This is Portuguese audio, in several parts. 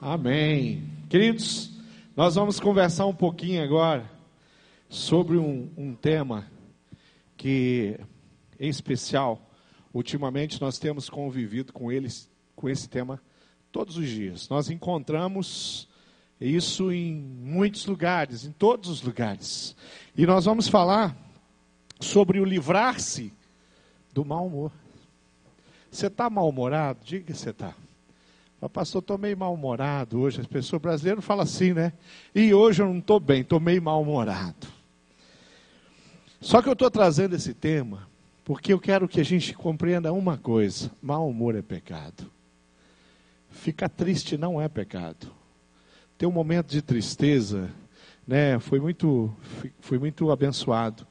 Amém. Queridos, nós vamos conversar um pouquinho agora sobre um, um tema que, em especial, ultimamente nós temos convivido com eles, com esse tema todos os dias. Nós encontramos isso em muitos lugares, em todos os lugares. E nós vamos falar sobre o livrar-se do mau humor. Você está mal-humorado? Diga que você está. O pastor, estou meio mal-humorado hoje. As pessoas brasileiras falam assim, né? E hoje eu não estou bem, estou meio mal-humorado. Só que eu estou trazendo esse tema porque eu quero que a gente compreenda uma coisa: mau humor é pecado. Ficar triste não é pecado. Ter um momento de tristeza, né? Foi muito, foi muito abençoado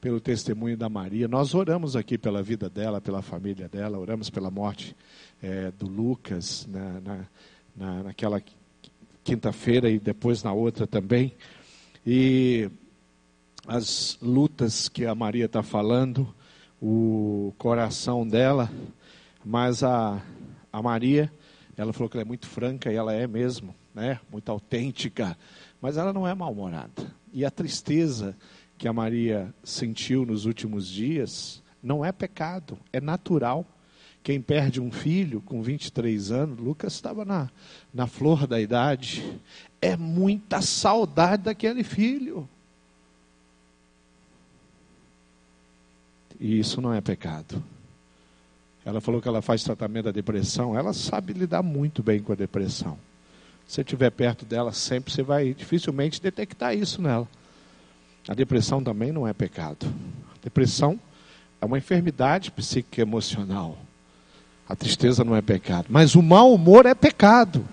pelo testemunho da Maria. Nós oramos aqui pela vida dela, pela família dela, oramos pela morte é, do Lucas na, na, na naquela quinta-feira e depois na outra também. E as lutas que a Maria está falando, o coração dela, mas a, a Maria, ela falou que ela é muito franca e ela é mesmo, né? Muito autêntica, mas ela não é mal-humorada. E a tristeza que a Maria sentiu nos últimos dias não é pecado, é natural. Quem perde um filho com 23 anos, Lucas estava na, na flor da idade, é muita saudade daquele filho. E isso não é pecado. Ela falou que ela faz tratamento da depressão, ela sabe lidar muito bem com a depressão. Se você estiver perto dela, sempre você vai dificilmente detectar isso nela. A depressão também não é pecado. A depressão é uma enfermidade psíquica emocional. A tristeza não é pecado. Mas o mau humor é pecado.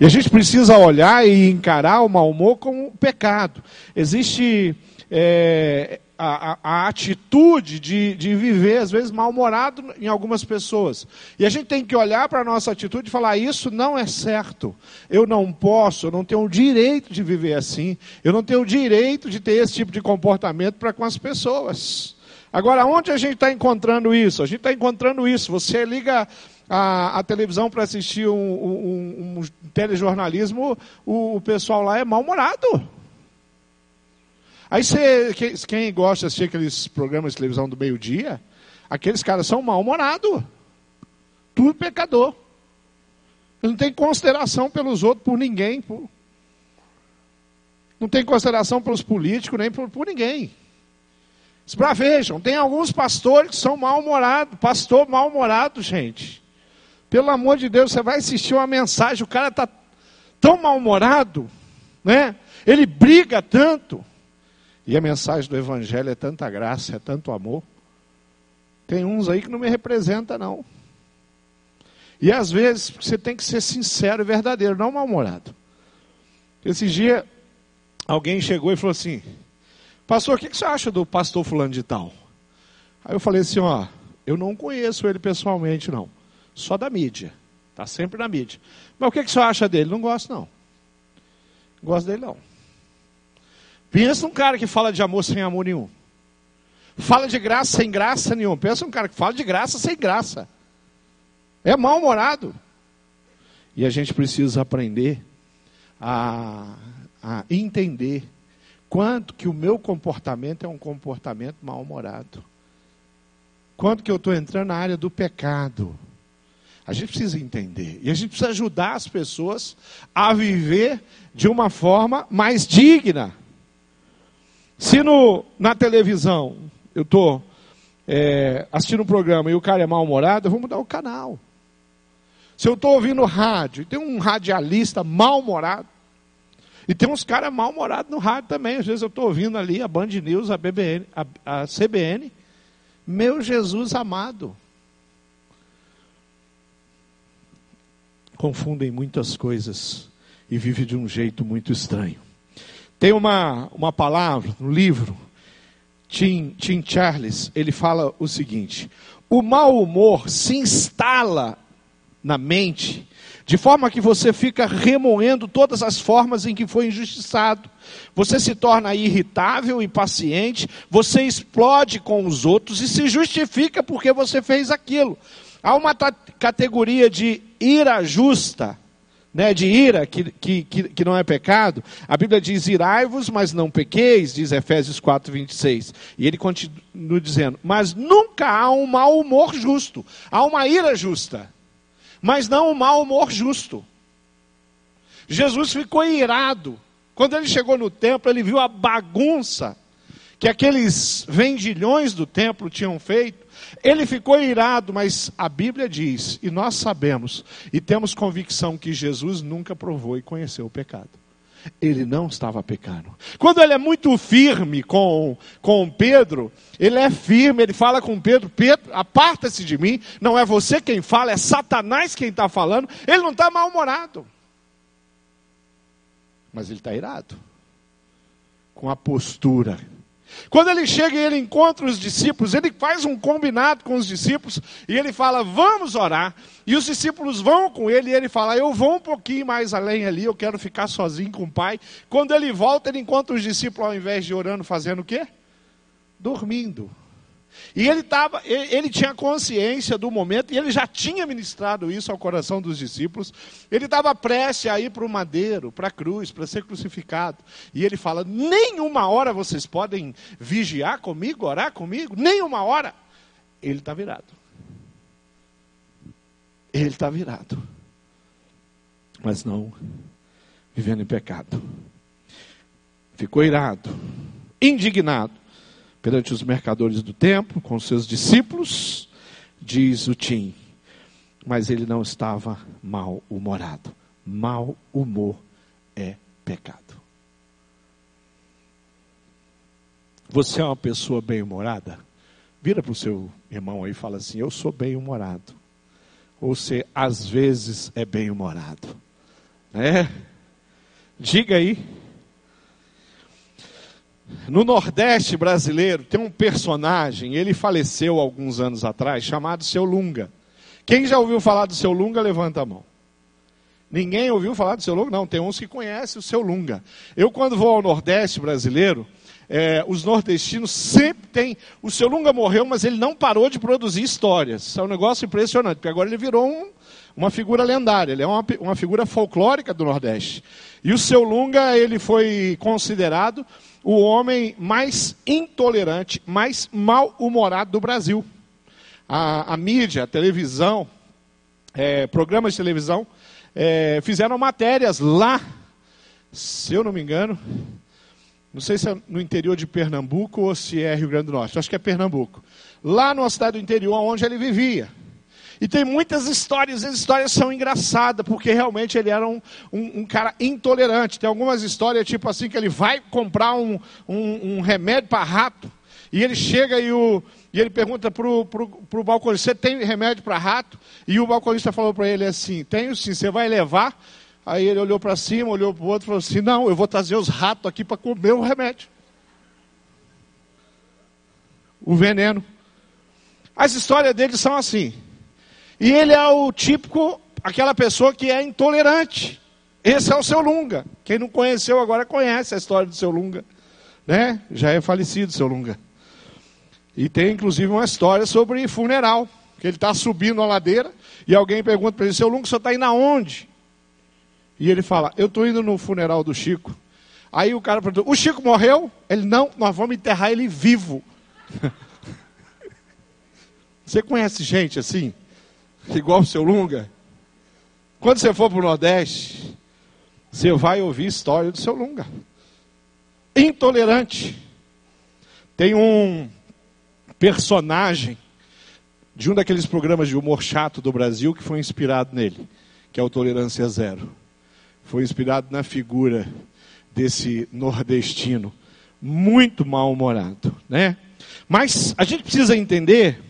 E a gente precisa olhar e encarar o mau humor como pecado. Existe é, a, a, a, atitude de, de viver, às vezes, mal-humorado em algumas pessoas. E a gente tem que olhar para a nossa atitude e falar: isso não é certo. Eu não posso, eu não tenho o direito de viver assim. Eu não tenho o direito de ter esse tipo de comportamento para com as pessoas. Agora, onde a gente está encontrando isso? A gente está encontrando isso. Você liga a, a televisão para assistir um, um, um telejornalismo, o, o pessoal lá é mal-humorado. Aí você, quem gosta de assistir aqueles programas de televisão do meio-dia, aqueles caras são mal-humorados. Tudo pecador. Não tem consideração pelos outros, por ninguém. Por... Não tem consideração pelos políticos, nem por, por ninguém. Para vejam, tem alguns pastores que são mal-humorados. Pastor mal-humorado, gente. Pelo amor de Deus, você vai assistir uma mensagem, o cara está tão mal-humorado, né? Ele briga tanto. E a mensagem do Evangelho é tanta graça, é tanto amor. Tem uns aí que não me representa, não. E às vezes você tem que ser sincero e verdadeiro, não mal-humorado. Esse dia, alguém chegou e falou assim: Pastor, o que você acha do pastor Fulano de Tal? Aí eu falei assim: Ó, eu não conheço ele pessoalmente, não. Só da mídia. Está sempre na mídia. Mas o que você acha dele? Não gosto, não. Não gosto dele, não. Pensa num cara que fala de amor sem amor nenhum. Fala de graça sem graça nenhuma. Pensa num cara que fala de graça sem graça. É mal-humorado. E a gente precisa aprender a, a entender quanto que o meu comportamento é um comportamento mal-humorado. Quanto que eu estou entrando na área do pecado. A gente precisa entender. E a gente precisa ajudar as pessoas a viver de uma forma mais digna. Se no, na televisão eu estou é, assistindo um programa e o cara é mal-humorado, eu vou mudar o canal. Se eu estou ouvindo rádio e tem um radialista mal-humorado, e tem uns caras mal-humorados no rádio também. Às vezes eu estou ouvindo ali a Band News, a, BBN, a, a CBN. Meu Jesus amado. Confundem muitas coisas e vivem de um jeito muito estranho. Tem uma, uma palavra no livro, Tim, Tim Charles, ele fala o seguinte: o mau humor se instala na mente, de forma que você fica remoendo todas as formas em que foi injustiçado. Você se torna irritável, impaciente, você explode com os outros e se justifica porque você fez aquilo. Há uma categoria de ira justa né, de ira, que, que, que não é pecado, a Bíblia diz: irai-vos, mas não pequeis, diz Efésios 4, 26. E ele continua dizendo: mas nunca há um mau humor justo, há uma ira justa, mas não um mau humor justo. Jesus ficou irado. Quando ele chegou no templo, ele viu a bagunça que aqueles vendilhões do templo tinham feito. Ele ficou irado, mas a Bíblia diz, e nós sabemos, e temos convicção que Jesus nunca provou e conheceu o pecado. Ele não estava pecando. Quando ele é muito firme com, com Pedro, ele é firme, ele fala com Pedro: Pedro, aparta-se de mim, não é você quem fala, é Satanás quem está falando. Ele não está mal-humorado, mas ele está irado com a postura quando ele chega e ele encontra os discípulos, ele faz um combinado com os discípulos e ele fala: Vamos orar. E os discípulos vão com ele e ele fala: Eu vou um pouquinho mais além ali, eu quero ficar sozinho com o pai. Quando ele volta, ele encontra os discípulos, ao invés de orando, fazendo o quê? Dormindo. E ele, tava, ele tinha consciência do momento, e ele já tinha ministrado isso ao coração dos discípulos. Ele estava prestes a ir para o madeiro, para a cruz, para ser crucificado. E ele fala: Nenhuma hora vocês podem vigiar comigo, orar comigo? Nenhuma hora. Ele está virado. Ele está virado. Mas não vivendo em pecado. Ficou irado, indignado perante os mercadores do templo, com seus discípulos, diz o Tim. Mas ele não estava mal-humorado. Mal humor é pecado. Você é uma pessoa bem-humorada? Vira para o seu irmão aí e fala assim: Eu sou bem-humorado. Ou você, às vezes, é bem-humorado. Né? Diga aí. No Nordeste brasileiro tem um personagem, ele faleceu alguns anos atrás, chamado Seu Lunga. Quem já ouviu falar do Seu Lunga, levanta a mão. Ninguém ouviu falar do Seu Lunga? Não, tem uns que conhecem o Seu Lunga. Eu, quando vou ao Nordeste brasileiro, é, os nordestinos sempre têm. O Seu Lunga morreu, mas ele não parou de produzir histórias. É um negócio impressionante, porque agora ele virou um, uma figura lendária, ele é uma, uma figura folclórica do Nordeste. E o Seu Lunga, ele foi considerado o homem mais intolerante, mais mal-humorado do Brasil. A, a, mídia, a televisão, é, programas de televisão, é, fizeram matérias lá, se eu não me engano, não sei se é no interior de Pernambuco ou se é Rio Grande do Norte, acho que é Pernambuco. Lá numa cidade do interior onde ele vivia. E tem muitas histórias, as histórias são engraçadas, porque realmente ele era um, um, um, cara intolerante. Tem algumas histórias, tipo assim, que ele vai comprar um, um remédio para rato, e ele chega e, o, e ele pergunta para o balconista, você tem remédio para rato? E o balconista falou para ele assim, tenho sim, você vai levar? Aí ele olhou para cima, olhou para o outro e falou assim, não, eu vou trazer os ratos aqui para comer o remédio. O veneno. As histórias dele são assim. E ele é o típico, aquela pessoa que é intolerante. Esse é o seu Lunga. Quem não conheceu agora conhece a história do seu Lunga. Né? Já é falecido seu Lunga. E tem inclusive uma história sobre funeral. Que ele está subindo a ladeira e alguém pergunta para ele, seu Lunga, você está indo aonde? E ele fala, eu estou indo no funeral do Chico. Aí o cara perguntou, o Chico morreu? Ele, não, nós vamos enterrar ele vivo. Você conhece gente assim? Igual o seu Lunga. Quando você for para o Nordeste, você vai ouvir história do seu Lunga. Intolerante. Tem um personagem de um daqueles programas de humor chato do Brasil que foi inspirado nele, que é o Tolerância Zero. Foi inspirado na figura desse nordestino muito mal-humorado, né? Mas a gente precisa entender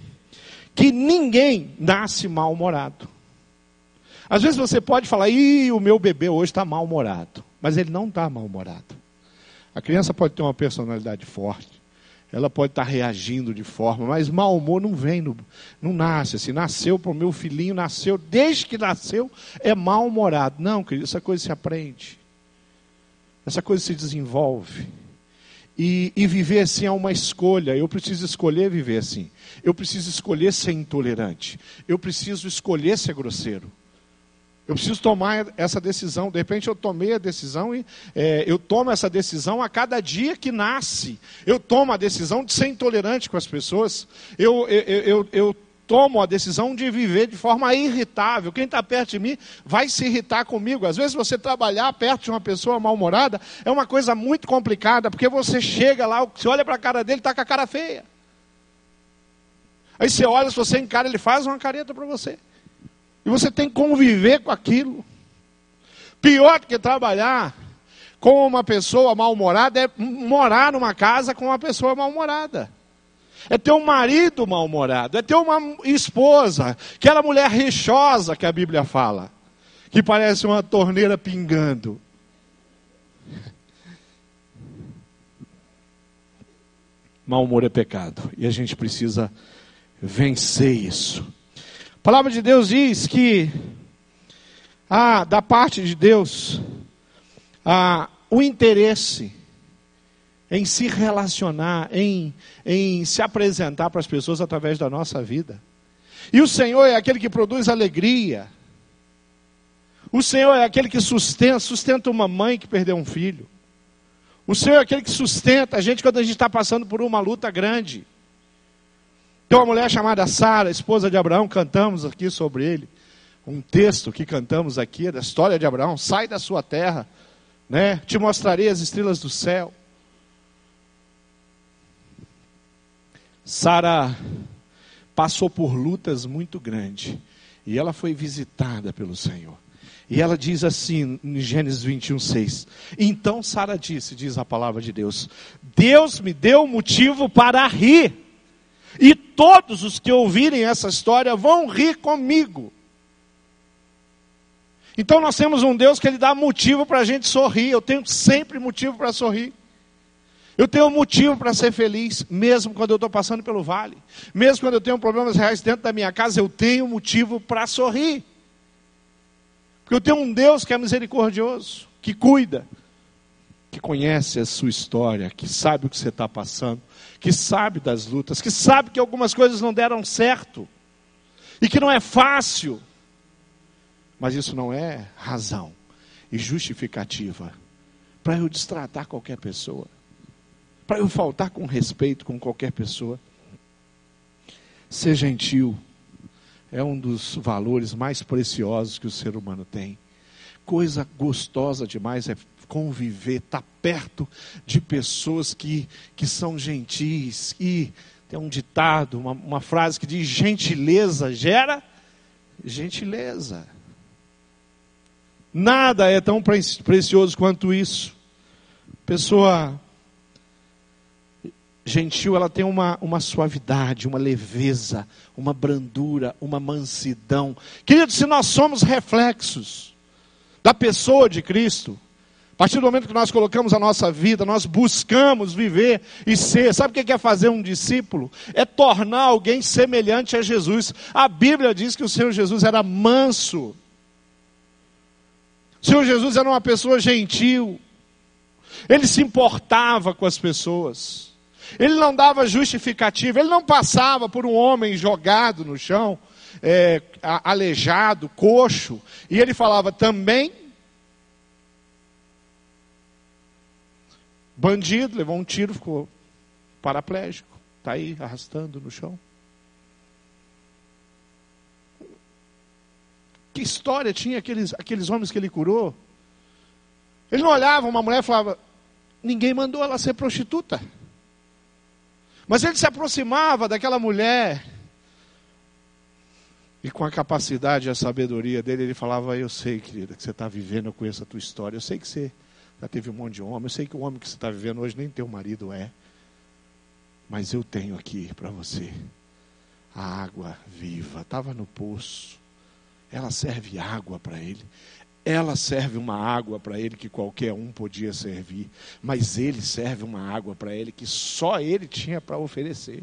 que ninguém nasce mal-humorado. Às vezes você pode falar, ih, o meu bebê hoje está mal-humorado. Mas ele não está mal-humorado. A criança pode ter uma personalidade forte, ela pode estar tá reagindo de forma, mas mau humor não vem, não nasce assim. Nasceu para o meu filhinho, nasceu, desde que nasceu, é mal-humorado. Não, querido, essa coisa se aprende. Essa coisa se desenvolve. E, e, viver assim é uma escolha. Eu preciso escolher viver assim. Eu preciso escolher ser intolerante. Eu preciso escolher ser grosseiro. Eu preciso tomar essa decisão. De repente eu tomei a decisão e é, eu tomo essa decisão a cada dia que nasce. Eu tomo a decisão de ser intolerante com as pessoas. Eu, eu, eu, eu tomo a decisão de viver de forma irritável. Quem está perto de mim vai se irritar comigo. Às vezes você trabalhar perto de uma pessoa mal-humorada é uma coisa muito complicada, porque você chega lá, você olha para a cara dele, está com a cara feia. Aí você olha, se você encara, ele faz uma careta para você. E você tem que conviver com aquilo. Pior do que trabalhar com uma pessoa mal-humorada é morar numa casa com uma pessoa mal-humorada. É ter um marido mal-humorado, é ter uma esposa, aquela mulher rixosa que a Bíblia fala, que parece uma torneira pingando. Mal humor é pecado e a gente precisa vencer isso. A palavra de Deus diz que, ah, da parte de Deus, ah, o interesse em se relacionar, em, em se apresentar para as pessoas através da nossa vida. E o Senhor é aquele que produz alegria. O Senhor é aquele que sustenta, sustenta uma mãe que perdeu um filho. O Senhor é aquele que sustenta a gente quando a gente está passando por uma luta grande. Tem uma mulher chamada Sara, esposa de Abraão, cantamos aqui sobre ele. Um texto que cantamos aqui é da história de Abraão. Sai da sua terra, né? Te mostrarei as estrelas do céu. Sara passou por lutas muito grandes e ela foi visitada pelo Senhor. E ela diz assim em Gênesis 21, 6. Então Sara disse, diz a palavra de Deus: Deus me deu motivo para rir e todos os que ouvirem essa história vão rir comigo. Então nós temos um Deus que ele dá motivo para a gente sorrir. Eu tenho sempre motivo para sorrir. Eu tenho motivo para ser feliz, mesmo quando eu estou passando pelo vale. Mesmo quando eu tenho problemas reais dentro da minha casa, eu tenho motivo para sorrir. Porque eu tenho um Deus que é misericordioso, que cuida, que conhece a sua história, que sabe o que você está passando, que sabe das lutas, que sabe que algumas coisas não deram certo e que não é fácil. Mas isso não é razão e justificativa para eu destratar qualquer pessoa, para eu faltar com respeito com qualquer pessoa. Ser gentil é um dos valores mais preciosos que o ser humano tem. Coisa gostosa demais é conviver, estar tá perto de pessoas que, que são gentis. E tem um ditado, uma, uma frase que diz: gentileza gera gentileza. Nada é tão precioso quanto isso. Pessoa gentil, ela tem uma, uma suavidade, uma leveza, uma brandura, uma mansidão. Queridos, se nós somos reflexos da pessoa de Cristo, a partir do momento que nós colocamos a nossa vida, nós buscamos viver e ser. Sabe o que é fazer um discípulo? É tornar alguém semelhante a Jesus. A Bíblia diz que o Senhor Jesus era manso. O Senhor Jesus era uma pessoa gentil. Ele se importava com as pessoas. Ele não dava justificativa. Ele não passava por um homem jogado no chão, é, aleijado, coxo. E ele falava também Bandido, levou um tiro, ficou paraplégico. Está aí arrastando no chão. Que história tinha aqueles, aqueles homens que ele curou? Ele não olhava uma mulher e falava: ninguém mandou ela ser prostituta. Mas ele se aproximava daquela mulher. E com a capacidade e a sabedoria dele, ele falava: Eu sei, querida, que você está vivendo, eu conheço a tua história, eu sei que você já teve um monte de homem. Eu sei que o homem que você está vivendo hoje nem teu marido é. Mas eu tenho aqui para você a água viva. Estava no poço. Ela serve água para ele. Ela serve uma água para ele que qualquer um podia servir. Mas ele serve uma água para ele que só ele tinha para oferecer.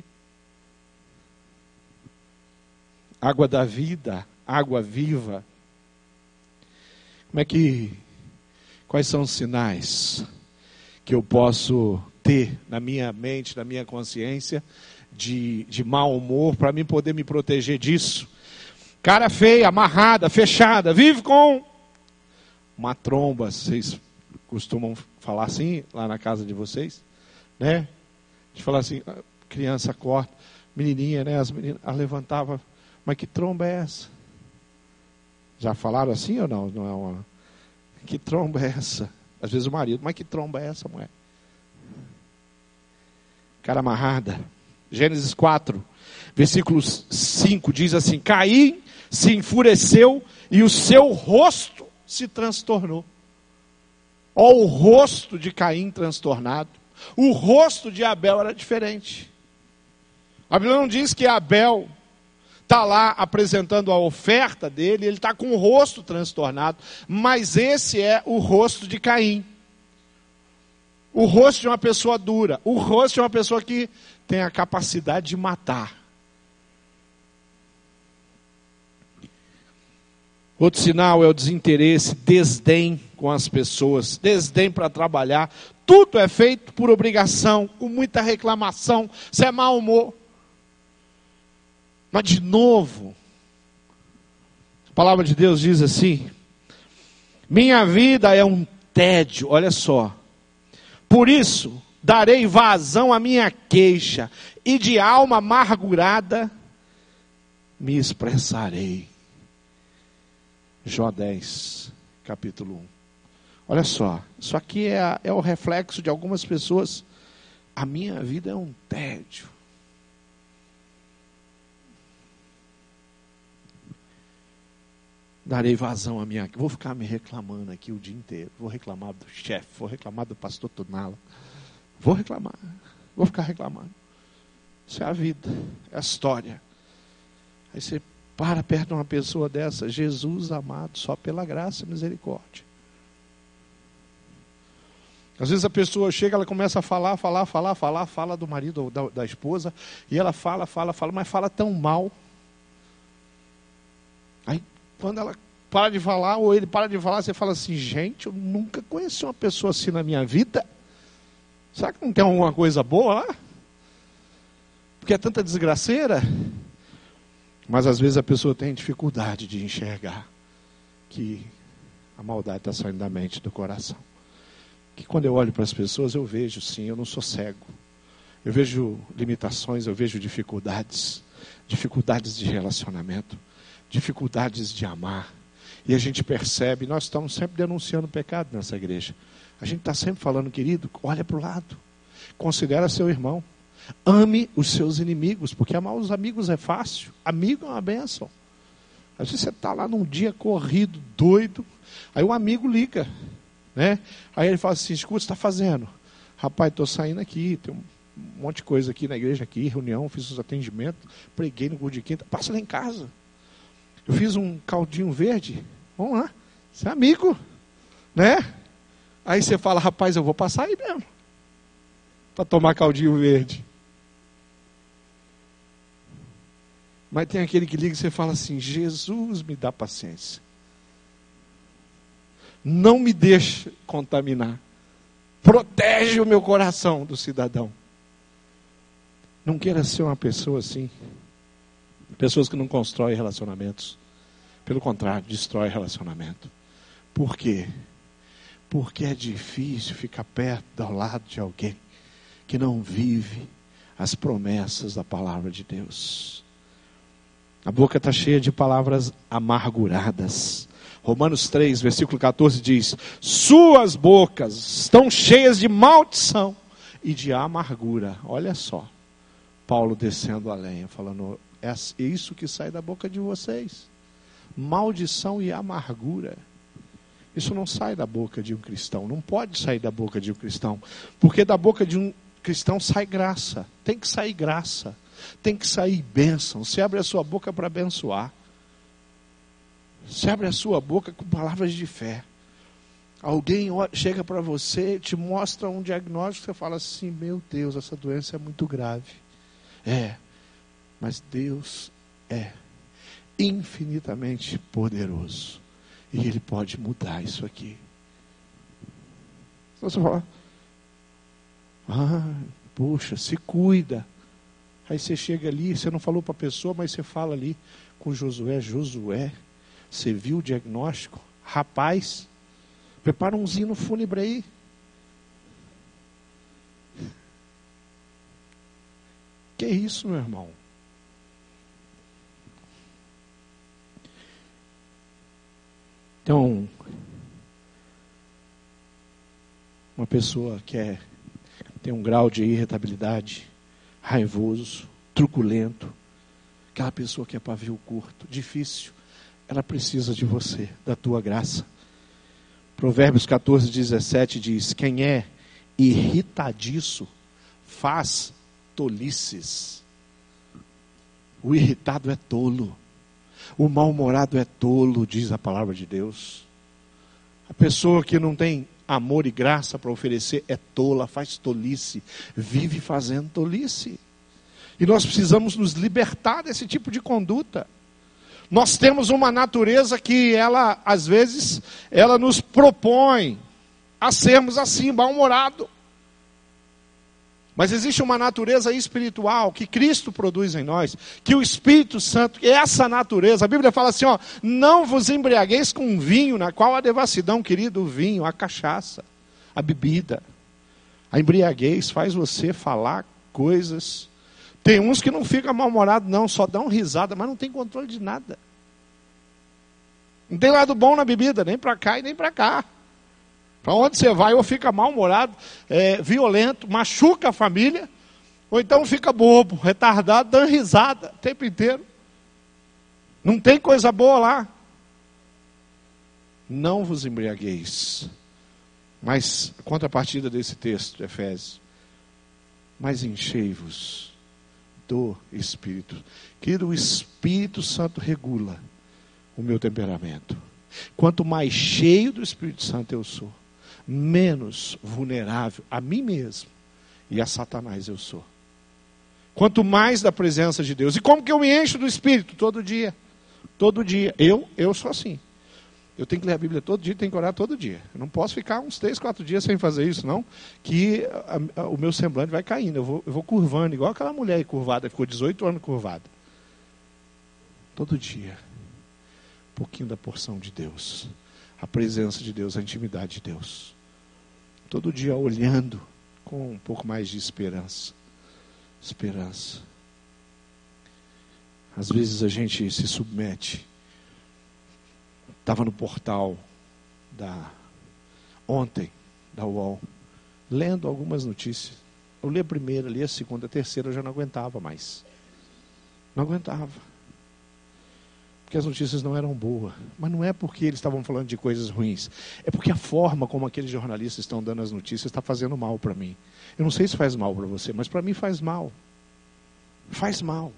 Água da vida, água viva. Como é que Quais são os sinais que eu posso ter na minha mente, na minha consciência, de, de mau humor, para mim poder me proteger disso? Cara feia, amarrada, fechada, vive com uma tromba. Vocês costumam falar assim lá na casa de vocês? Né? De falar assim, ah, criança corta, menininha, né? As meninas, ela levantava, mas que tromba é essa? Já falaram assim ou não? Não é uma. Que tromba é essa? Às vezes o marido, mas que tromba é essa, mulher? Cara amarrada. Gênesis 4, versículo 5 diz assim: Caim se enfureceu e o seu rosto se transtornou. Olha o rosto de Caim transtornado. O rosto de Abel era diferente. A Bíblia não diz que Abel está lá apresentando a oferta dele, ele está com o rosto transtornado, mas esse é o rosto de Caim. O rosto de uma pessoa dura, o rosto de uma pessoa que tem a capacidade de matar. Outro sinal é o desinteresse, desdém com as pessoas, desdém para trabalhar. Tudo é feito por obrigação, com muita reclamação, se é mau humor. Mas de novo, a palavra de Deus diz assim: minha vida é um tédio, olha só. Por isso, darei vazão à minha queixa, e de alma amargurada me expressarei. Jó 10, capítulo 1. Olha só, isso aqui é, é o reflexo de algumas pessoas. A minha vida é um tédio. darei vazão à minha. Vou ficar me reclamando aqui o dia inteiro. Vou reclamar do chefe, vou reclamar do pastor Tunala. Vou reclamar. Vou ficar reclamando. Isso é a vida, é a história. Aí você para perto de uma pessoa dessa, Jesus amado, só pela graça e misericórdia. Às vezes a pessoa chega, ela começa a falar, falar, falar, falar, fala do marido ou da, da esposa, e ela fala, fala, fala, mas fala tão mal. Aí quando ela para de falar, ou ele para de falar, você fala assim: gente, eu nunca conheci uma pessoa assim na minha vida. Será que não tem alguma coisa boa lá? Porque é tanta desgraceira. Mas às vezes a pessoa tem dificuldade de enxergar que a maldade está saindo da mente, do coração. Que quando eu olho para as pessoas, eu vejo, sim, eu não sou cego. Eu vejo limitações, eu vejo dificuldades, dificuldades de relacionamento dificuldades de amar. E a gente percebe, nós estamos sempre denunciando o pecado nessa igreja. A gente está sempre falando, querido, olha para o lado, considera seu irmão, ame os seus inimigos, porque amar os amigos é fácil, amigo é uma bênção. Às vezes você está lá num dia corrido, doido, aí um amigo liga, né? Aí ele fala assim, escuta, está fazendo? Rapaz, estou saindo aqui, tem um monte de coisa aqui na igreja, aqui, reunião, fiz os atendimentos, preguei no culto de quinta, passa lá em casa. Eu fiz um caldinho verde. Vamos lá. Você é amigo. Né? Aí você fala, rapaz, eu vou passar aí mesmo. Para tomar caldinho verde. Mas tem aquele que liga e você fala assim: Jesus me dá paciência. Não me deixe contaminar. Protege o meu coração do cidadão. Não queira ser uma pessoa assim. Pessoas que não constroem relacionamentos. Pelo contrário, destrói relacionamento. Por quê? Porque é difícil ficar perto ao lado de alguém que não vive as promessas da palavra de Deus. A boca está cheia de palavras amarguradas. Romanos 3, versículo 14 diz: Suas bocas estão cheias de maldição e de amargura. Olha só, Paulo descendo a lenha, falando: é isso que sai da boca de vocês. Maldição e amargura. Isso não sai da boca de um cristão, não pode sair da boca de um cristão, porque da boca de um cristão sai graça, tem que sair graça, tem que sair bênção. Você abre a sua boca para abençoar, você abre a sua boca com palavras de fé. Alguém chega para você, te mostra um diagnóstico, você fala assim: Meu Deus, essa doença é muito grave. É, mas Deus é infinitamente poderoso. E Ele pode mudar isso aqui. Então você fala, ah, puxa, se cuida. Aí você chega ali, você não falou para a pessoa, mas você fala ali. com Josué: Josué, você viu o diagnóstico? Rapaz, prepara um zino fúnebre aí. Que isso, meu irmão? Então, uma pessoa que é, tem um grau de irritabilidade, raivoso, truculento, aquela pessoa que é pavio curto, difícil, ela precisa de você, da tua graça. Provérbios 14, 17 diz: Quem é irritadiço faz tolices. O irritado é tolo. O mal-humorado é tolo, diz a palavra de Deus. A pessoa que não tem amor e graça para oferecer é tola, faz tolice, vive fazendo tolice. E nós precisamos nos libertar desse tipo de conduta. Nós temos uma natureza que ela, às vezes, ela nos propõe a sermos assim, mal-humorado. Mas existe uma natureza espiritual que Cristo produz em nós, que o Espírito Santo, essa natureza, a Bíblia fala assim: ó, não vos embriagueis com vinho, na qual a devassidão, querido, o vinho, a cachaça, a bebida. A embriaguez faz você falar coisas. Tem uns que não ficam mal-humorados, não, só dão risada, mas não tem controle de nada. Não tem lado bom na bebida, nem para cá e nem para cá. Para onde você vai, ou fica mal-humorado, é, violento, machuca a família, ou então fica bobo, retardado, dando risada o tempo inteiro. Não tem coisa boa lá. Não vos embriagueis. Mas, a contrapartida desse texto de Efésios, mas enchei-vos do Espírito. Querido, o Espírito Santo regula o meu temperamento. Quanto mais cheio do Espírito Santo eu sou, menos vulnerável a mim mesmo e a Satanás eu sou. Quanto mais da presença de Deus. E como que eu me encho do Espírito? Todo dia. Todo dia. Eu, eu sou assim. Eu tenho que ler a Bíblia todo dia, tenho que orar todo dia. Eu não posso ficar uns três, quatro dias sem fazer isso, não, que a, a, o meu semblante vai caindo. Eu vou, eu vou curvando, igual aquela mulher curvada, ficou 18 anos curvada. Todo dia. Um pouquinho da porção de Deus. A presença de Deus, a intimidade de Deus todo dia olhando com um pouco mais de esperança. Esperança. Às vezes a gente se submete. Estava no portal da ontem da UOL, lendo algumas notícias. Eu li a primeira, li a segunda, a terceira, eu já não aguentava mais. Não aguentava porque as notícias não eram boas. Mas não é porque eles estavam falando de coisas ruins. É porque a forma como aqueles jornalistas estão dando as notícias está fazendo mal para mim. Eu não sei se faz mal para você, mas para mim faz mal. Faz mal.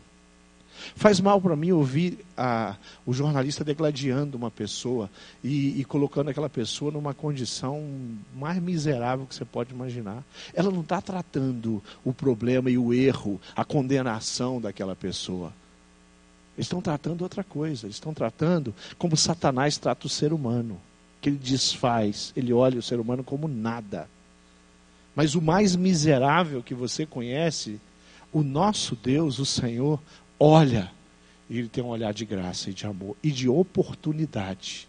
Faz mal para mim ouvir a, o jornalista degladiando uma pessoa e, e, colocando aquela pessoa numa condição mais miserável que você pode imaginar. Ela não está tratando o problema e o erro, a condenação daquela pessoa. Eles estão tratando outra coisa. Eles estão tratando como Satanás trata o ser humano. Que ele desfaz, ele olha o ser humano como nada. Mas o mais miserável que você conhece, o nosso Deus, o Senhor, olha. E ele tem um olhar de graça e de amor e de oportunidade.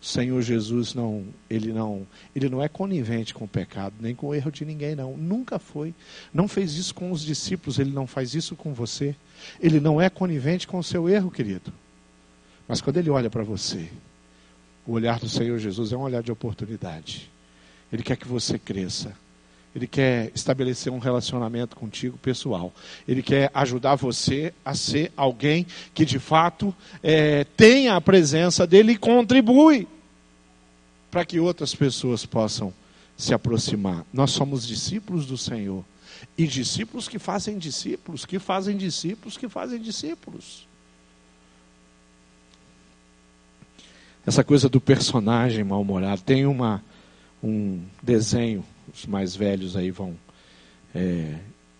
O Senhor Jesus não, ele não, ele não é conivente com o pecado, nem com o erro de ninguém não. Nunca foi. Não fez isso com os discípulos, ele não faz isso com você. Ele não é conivente com o seu erro, querido. Mas quando ele olha para você, o olhar do Senhor Jesus é um olhar de oportunidade. Ele quer que você cresça. Ele quer estabelecer um relacionamento contigo pessoal. Ele quer ajudar você a ser alguém que de fato é, tenha a presença dele e contribui para que outras pessoas possam se aproximar. Nós somos discípulos do Senhor. E discípulos que fazem discípulos, que fazem discípulos, que fazem discípulos. Essa coisa do personagem mal-humorado. Tem uma, um desenho os mais velhos aí vão é,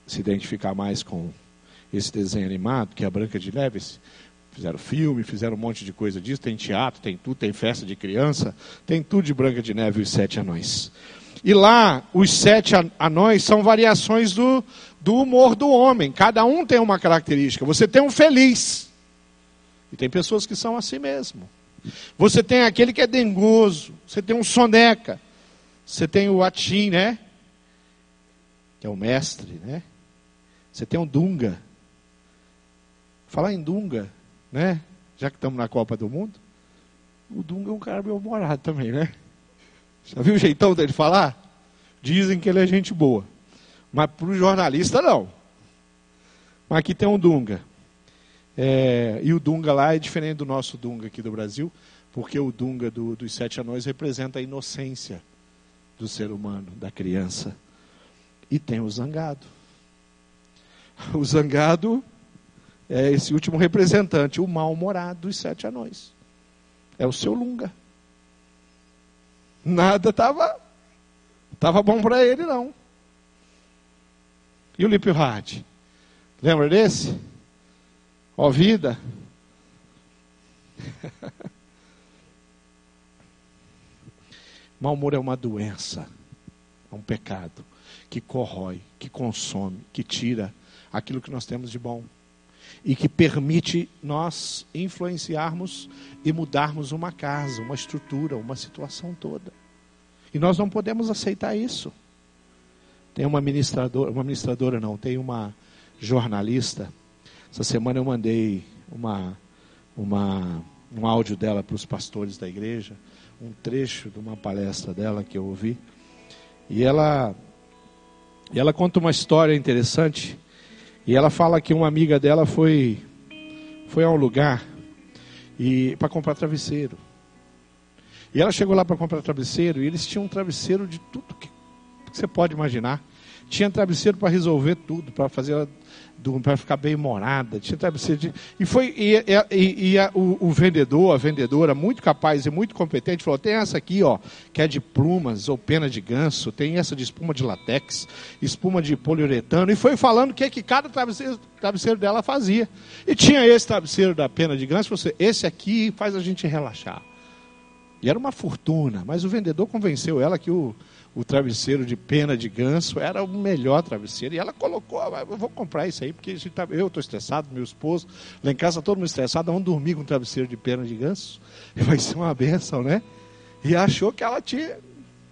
se identificar mais com esse desenho animado, que é a Branca de Neve. Fizeram filme, fizeram um monte de coisa disso, tem teatro, tem tudo, tem festa de criança, tem tudo de Branca de Neve e os sete anões. E lá, os sete anões são variações do, do humor do homem. Cada um tem uma característica. Você tem um feliz. E tem pessoas que são assim mesmo. Você tem aquele que é dengoso, você tem um soneca, você tem o atim, né? Que é o mestre, né? Você tem um dunga. Falar em dunga, né? Já que estamos na Copa do Mundo, o dunga é um cara meio humorado também, né? Já viu o jeitão dele falar? Dizem que ele é gente boa. Mas para o jornalista, não. Mas aqui tem um Dunga. É, e o Dunga lá é diferente do nosso Dunga aqui do Brasil, porque o Dunga do, dos sete anões representa a inocência do ser humano, da criança. E tem o zangado. O zangado é esse último representante, o mal-humorado dos sete anões. É o seu Lunga. Nada estava tava bom para ele, não. E o Lipio Hard? Lembra desse? Ó vida. Mal humor é uma doença, é um pecado que corrói, que consome, que tira aquilo que nós temos de bom e que permite nós influenciarmos e mudarmos uma casa, uma estrutura, uma situação toda. E nós não podemos aceitar isso. Tem uma ministradora, uma ministradora não, tem uma jornalista. Essa semana eu mandei uma, uma, um áudio dela para os pastores da igreja, um trecho de uma palestra dela que eu ouvi. E ela, e ela conta uma história interessante. E ela fala que uma amiga dela foi, foi a um lugar e para comprar travesseiro. E ela chegou lá para comprar travesseiro e eles tinham um travesseiro de tudo que você pode imaginar. Tinha travesseiro para resolver tudo, para fazer para ficar bem morada. E foi e, e, e a, o, o, vendedor, a vendedora, muito capaz e muito competente, falou: tem essa aqui, ó, que é de plumas ou pena de ganso, tem essa de espuma de latex, espuma de poliuretano, e foi falando o que, que cada travesseiro, travesseiro dela fazia. E tinha esse travesseiro da pena de ganso, você, esse aqui faz a gente relaxar. E era uma fortuna, mas o vendedor convenceu ela que o, o travesseiro de pena de ganso era o melhor travesseiro. E ela colocou, ah, eu vou comprar isso aí, porque tá, eu estou estressado, meu esposo, lá em casa todo mundo estressado, vamos dormir com um travesseiro de pena de ganso. Vai ser uma benção, né? E achou que ela tinha,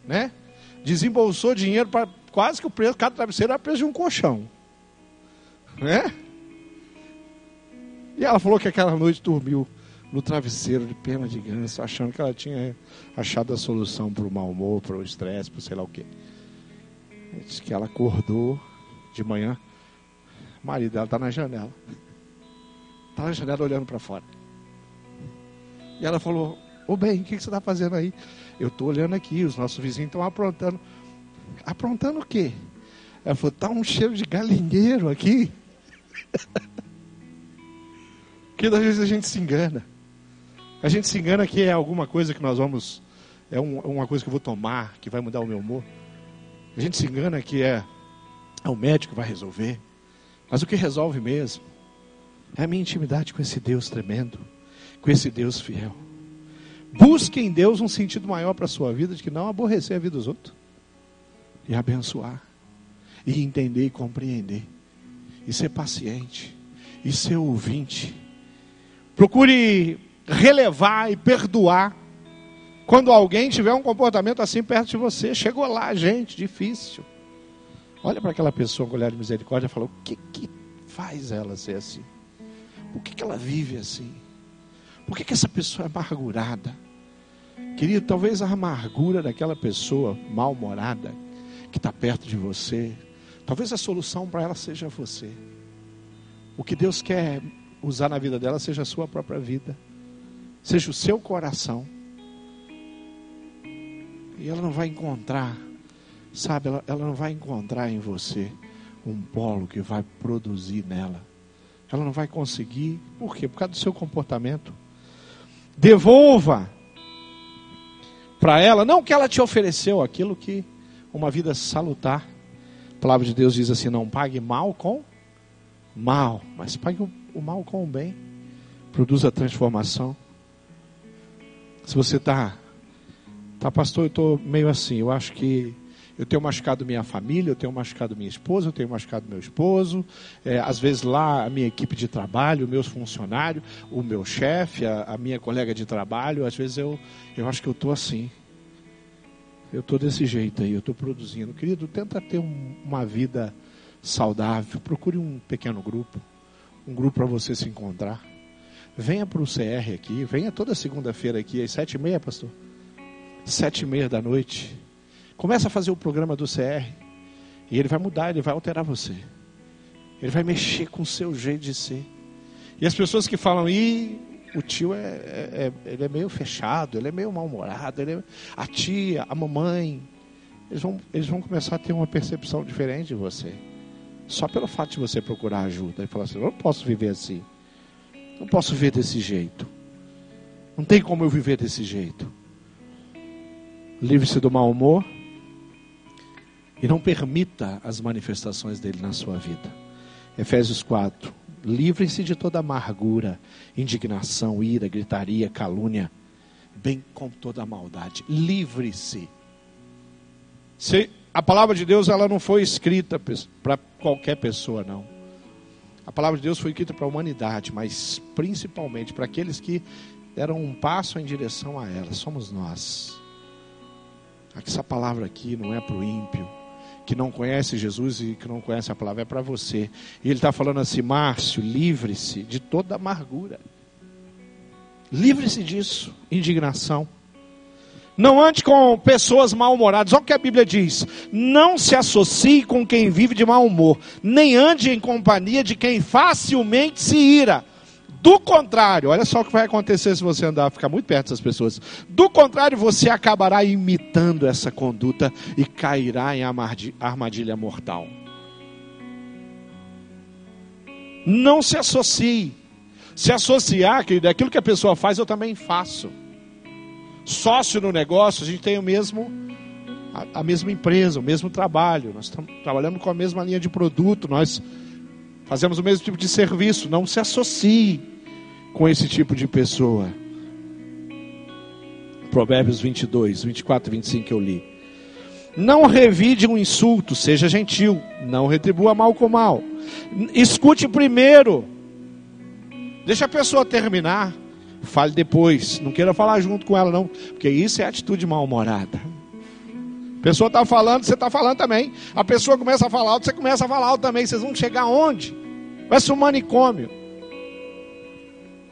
né? Desembolsou dinheiro para quase que o preço, cada travesseiro era preço de um colchão. Né? E ela falou que aquela noite dormiu no travesseiro de pena de ganso, achando que ela tinha achado a solução para o mau humor, para o estresse, para sei lá o quê. Diz que ela acordou de manhã, o marido dela está na janela. Está na janela olhando para fora. E ela falou: Ô bem, o que, que você está fazendo aí? Eu estou olhando aqui, os nossos vizinhos estão aprontando. Aprontando o quê? Ela falou: Está um cheiro de galinheiro aqui. Porque às vezes a gente se engana. A gente se engana que é alguma coisa que nós vamos, é um, uma coisa que eu vou tomar, que vai mudar o meu humor. A gente se engana que é, é o médico que vai resolver. Mas o que resolve mesmo é a minha intimidade com esse Deus tremendo, com esse Deus fiel. Busque em Deus um sentido maior para a sua vida de que não aborrecer a vida dos outros. E abençoar. E entender e compreender. E ser paciente. E ser ouvinte. Procure relevar e perdoar quando alguém tiver um comportamento assim perto de você. Chegou lá, gente, difícil. Olha para aquela pessoa com olhar de misericórdia e fala: o que, que faz ela ser assim? Por que, que ela vive assim? Por que, que essa pessoa é amargurada? Querido, talvez a amargura daquela pessoa mal-humorada que está perto de você, talvez a solução para ela seja você. O que Deus quer usar na vida dela seja a sua própria vida seja o seu coração. E ela não vai encontrar, sabe, ela, ela não vai encontrar em você um polo que vai produzir nela. Ela não vai conseguir, por quê? Por causa do seu comportamento. Devolva para ela, não que ela te ofereceu aquilo que uma vida salutar. A palavra de Deus diz assim: não pague mal com mal, mas pague o, o mal com o bem. Produza transformação. Se você está, tá, pastor, eu estou meio assim, eu acho que Eu tenho machucado minha família, eu tenho machucado minha esposa, eu tenho machucado meu esposo. É, às vezes lá a minha equipe de trabalho, meus funcionários, o meu chefe, a, a, minha colega de trabalho. Às vezes eu, eu acho que eu estou assim. Eu estou desse jeito aí, eu estou produzindo. Querido, tenta ter um, uma vida saudável. Procure um pequeno grupo, um grupo para você se encontrar. Venha para o CR aqui, venha toda segunda-feira aqui, às sete e meia, pastor. Sete e meia da noite. Começa a fazer o programa do CR. E ele vai mudar, ele vai alterar você. Ele vai mexer com o seu jeito de ser. E as pessoas que falam, ih, o tio é, é, é ele é meio fechado, ele é meio mal-humorado, é... a tia, a mamãe, eles vão, eles vão começar a ter uma percepção diferente de você. Só pelo fato de você procurar ajuda e falar assim, eu não posso viver assim. Não posso viver desse jeito. Não tem como eu viver desse jeito. Livre-se do mau humor e não permita as manifestações dele na sua vida. Efésios 4. Livrem-se de toda amargura, indignação, ira, gritaria, calúnia, bem como toda maldade. Livre-se. Se a palavra de Deus ela não foi escrita para qualquer pessoa, não. A palavra de Deus foi escrita para a humanidade, mas principalmente para aqueles que deram um passo em direção a ela. Somos nós. Essa palavra aqui não é para o ímpio, que não conhece Jesus e que não conhece a palavra, é para você. E ele está falando assim: Márcio, livre-se de toda amargura. Livre-se disso, indignação. Não ande com pessoas mal-humoradas. Olha o que a Bíblia diz: não se associe com quem vive de mau humor, nem ande em companhia de quem facilmente se ira. Do contrário, olha só o que vai acontecer se você andar, ficar muito perto dessas pessoas. Do contrário, você acabará imitando essa conduta e cairá em armadilha mortal. Não se associe. Se associar, querido, é aquilo que a pessoa faz, eu também faço sócio no negócio, a gente tem o mesmo a, a mesma empresa, o mesmo trabalho, nós trabalhamos com a mesma linha de produto, nós fazemos o mesmo tipo de serviço, não se associe com esse tipo de pessoa. Provérbios 22, 24 e 25 que eu li. Não revide um insulto, seja gentil, não retribua mal com mal. Escute primeiro. Deixa a pessoa terminar. Fale depois. Não queira falar junto com ela, não. Porque isso é atitude mal-humorada. A pessoa está falando, você está falando também. A pessoa começa a falar alto, você começa a falar alto também. Vocês vão chegar onde? Vai ser um manicômio.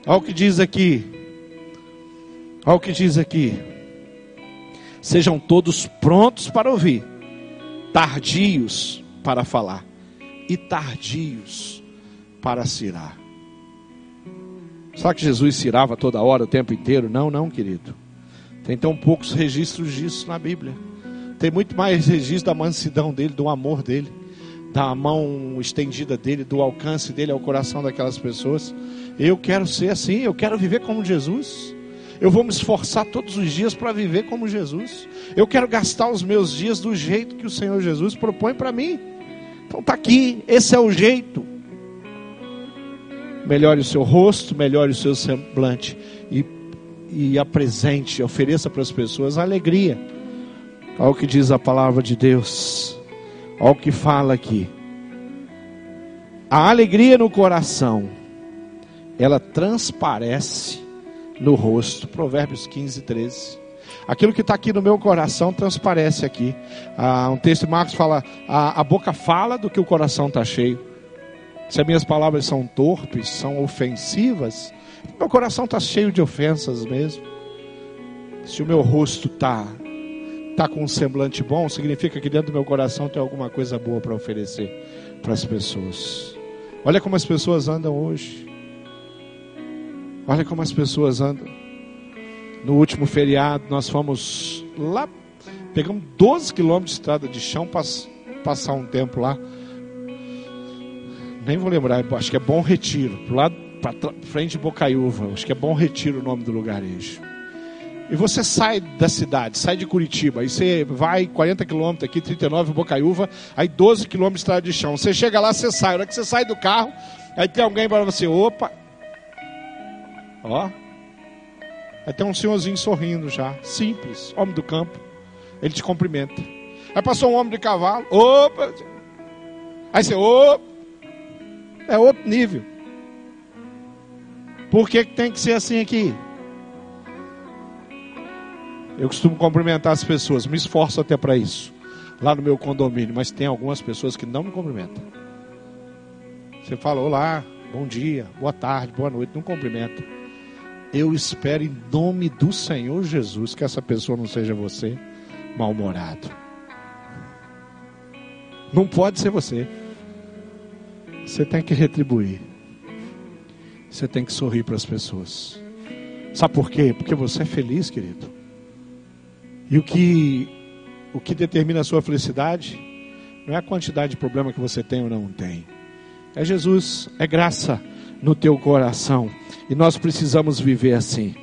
Olha o que diz aqui. Olha o que diz aqui. Sejam todos prontos para ouvir, tardios para falar e tardios para cirar. Será que Jesus cirava toda hora, o tempo inteiro? Não, não, querido. Tem tão poucos registros disso na Bíblia. Tem muito mais registro da mansidão dele, do amor dele, da mão estendida dele, do alcance dele ao coração daquelas pessoas. Eu quero ser assim, eu quero viver como Jesus. Eu vou me esforçar todos os dias para viver como Jesus. Eu quero gastar os meus dias do jeito que o Senhor Jesus propõe para mim. Então tá aqui, esse é o jeito melhore o seu rosto, melhore o seu semblante e, e apresente, ofereça para as pessoas alegria. Olha o que diz a palavra de Deus, olha o que fala aqui. A alegria no coração, ela transparece no rosto. Provérbios 15, 13. Aquilo que está aqui no meu coração transparece aqui. Ah, um texto de Marcos fala: a, a boca fala do que o coração está cheio. Se as minhas palavras são torpes, são ofensivas, meu coração está cheio de ofensas mesmo. Se o meu rosto está tá com um semblante bom, significa que dentro do meu coração tem alguma coisa boa para oferecer para as pessoas. Olha como as pessoas andam hoje. Olha como as pessoas andam. No último feriado, nós fomos lá, pegamos 12 quilômetros de estrada de chão para passar um tempo lá nem vou lembrar, acho que é Bom Retiro, pro lado para frente de Bocaiúva, acho que é Bom Retiro o nome do lugarejo. E você sai da cidade, sai de Curitiba, aí você vai 40 quilômetros aqui, 39 Bocaiúva, aí 12 quilômetros de estrada de chão. Você chega lá, você sai. Na hora que você sai do carro, aí tem alguém para você, opa, ó. Aí tem um senhorzinho sorrindo já, simples, homem do campo. Ele te cumprimenta. Aí passou um homem de cavalo. Opa! Aí você, opa! É outro nível. Por que, que tem que ser assim aqui? Eu costumo cumprimentar as pessoas, me esforço até para isso, lá no meu condomínio, mas tem algumas pessoas que não me cumprimentam. Você fala, olá, bom dia, boa tarde, boa noite, não cumprimenta. Eu espero em nome do Senhor Jesus que essa pessoa não seja você mal-humorado. Não pode ser você. Você tem que retribuir. Você tem que sorrir para as pessoas. Sabe por quê? Porque você é feliz, querido. E o que o que determina a sua felicidade não é a quantidade de problema que você tem ou não tem. É Jesus, é graça no teu coração. E nós precisamos viver assim.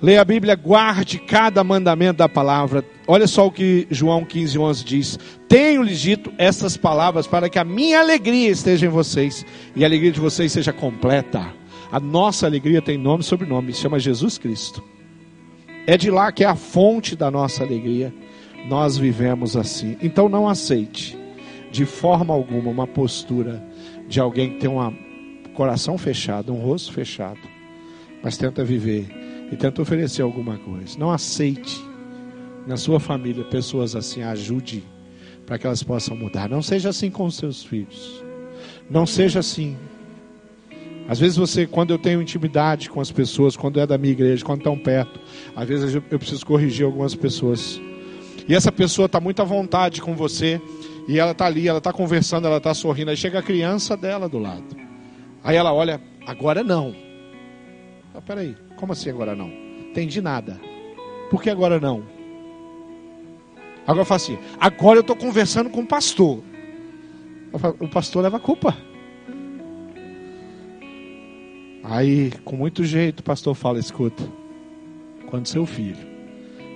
Leia a Bíblia, guarde cada mandamento da palavra. Olha só o que João 15, 11 diz: Tenho-lhes dito essas palavras para que a minha alegria esteja em vocês e a alegria de vocês seja completa. A nossa alegria tem nome e sobrenome, se chama Jesus Cristo. É de lá que é a fonte da nossa alegria. Nós vivemos assim. Então não aceite de forma alguma uma postura de alguém que tem um coração fechado, um rosto fechado, mas tenta viver e tenta oferecer alguma coisa. Não aceite na sua família pessoas assim, ajude para que elas possam mudar. Não seja assim com os seus filhos. Não seja assim. Às vezes você, quando eu tenho intimidade com as pessoas, quando é da minha igreja, quando estão perto, às vezes eu preciso corrigir algumas pessoas. E essa pessoa está muito à vontade com você, e ela está ali, ela está conversando, ela está sorrindo. Aí chega a criança dela do lado. Aí ela olha, agora não. Ah, peraí, como assim agora não? Entendi nada. Por que agora não? Agora eu falo assim, agora eu estou conversando com o pastor. Falo, o pastor leva a culpa. Aí, com muito jeito, o pastor fala: escuta, quando seu filho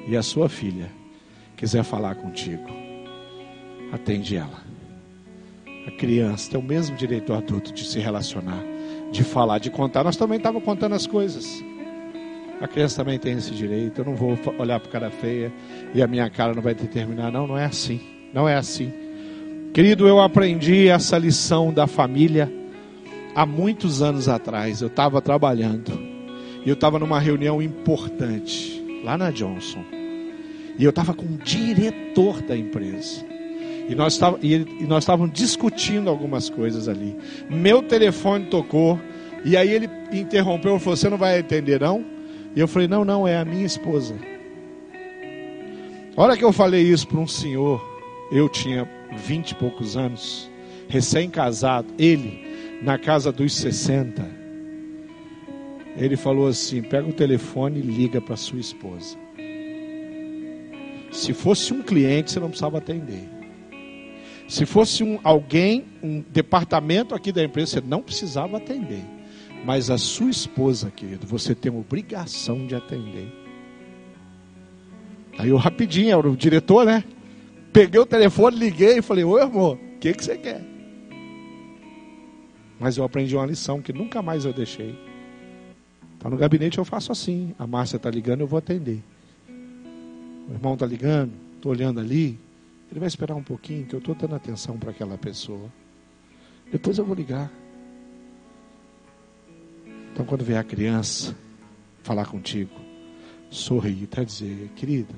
e a sua filha quiser falar contigo, atende ela. A criança tem o mesmo direito do adulto de se relacionar, de falar, de contar. Nós também estávamos contando as coisas. A criança também tem esse direito. Eu não vou olhar para cara feia e a minha cara não vai determinar. Não, não é assim. Não é assim. Querido, eu aprendi essa lição da família há muitos anos atrás. Eu estava trabalhando e eu estava numa reunião importante lá na Johnson. E eu estava com o diretor da empresa. E nós, estávamos, e nós estávamos discutindo algumas coisas ali. Meu telefone tocou. E aí ele interrompeu e falou: Você não vai atender, não? E eu falei: Não, não, é a minha esposa. A hora que eu falei isso para um senhor, eu tinha vinte e poucos anos, recém-casado, ele, na casa dos 60, ele falou assim: pega o telefone e liga para sua esposa. Se fosse um cliente, você não precisava atender. Se fosse um, alguém, um departamento aqui da empresa, você não precisava atender. Mas a sua esposa, querido, você tem obrigação de atender. Aí eu rapidinho, era o diretor, né? Peguei o telefone, liguei e falei, oi amor, o que, que você quer? Mas eu aprendi uma lição que nunca mais eu deixei. Está no gabinete, eu faço assim. A Márcia está ligando, eu vou atender. O irmão está ligando, estou olhando ali. Ele vai esperar um pouquinho, que eu estou dando atenção para aquela pessoa. Depois eu vou ligar. Então, quando vier a criança falar contigo, sorrir, tá dizer, querida,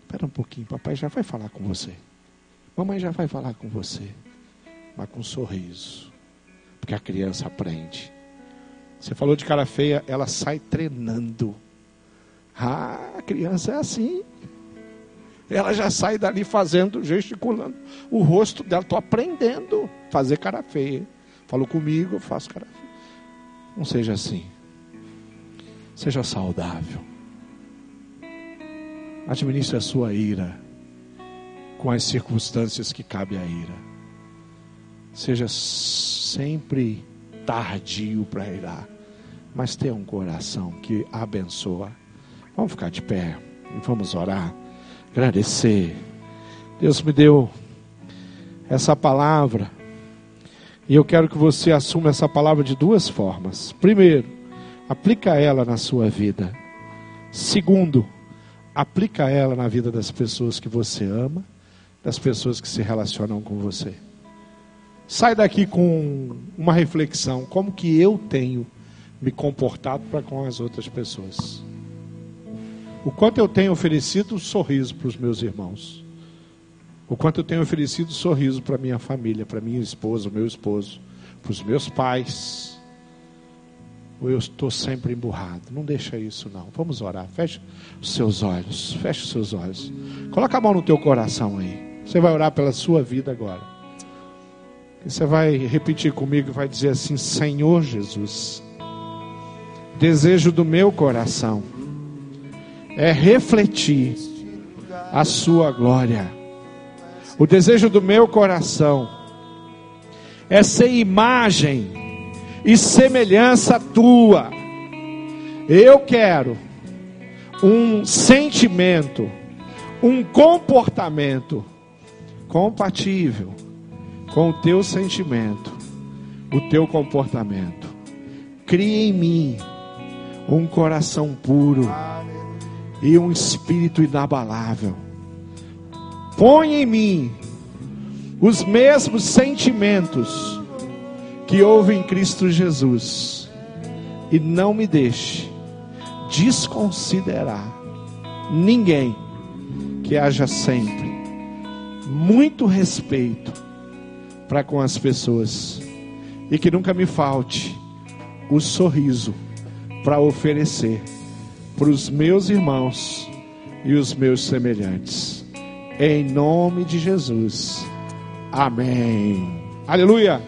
espera um pouquinho, papai já vai falar com você. Mamãe já vai falar com você. Mas com um sorriso. Porque a criança aprende. Você falou de cara feia, ela sai treinando. Ah, a criança é assim. Ela já sai dali fazendo, gesticulando. O rosto dela, estou aprendendo a fazer cara feia. Falou comigo, eu faço cara feia. Não seja assim. Seja saudável. Administre a sua ira com as circunstâncias que cabe a ira. Seja sempre tardio para irar, mas tenha um coração que abençoa. Vamos ficar de pé e vamos orar, agradecer. Deus me deu essa palavra e eu quero que você assuma essa palavra de duas formas. Primeiro, aplica ela na sua vida. Segundo, Aplica ela na vida das pessoas que você ama, das pessoas que se relacionam com você. Sai daqui com uma reflexão: como que eu tenho me comportado para com as outras pessoas? O quanto eu tenho oferecido sorriso para os meus irmãos? O quanto eu tenho oferecido sorriso para minha família, para minha esposa, meu esposo, para os meus pais? Ou eu estou sempre emburrado? Não deixa isso não. Vamos orar. Feche os seus olhos. Feche os seus olhos. Coloca a mão no teu coração aí. Você vai orar pela sua vida agora. E você vai repetir comigo e vai dizer assim: Senhor Jesus, desejo do meu coração é refletir a sua glória. O desejo do meu coração é ser imagem e semelhança tua. Eu quero um sentimento, um comportamento compatível com o teu sentimento, o teu comportamento. Cria em mim um coração puro e um espírito inabalável. Põe em mim os mesmos sentimentos que houve em Cristo Jesus e não me deixe desconsiderar ninguém que haja sempre muito respeito para com as pessoas e que nunca me falte o sorriso para oferecer para os meus irmãos e os meus semelhantes. Em nome de Jesus. Amém. Aleluia.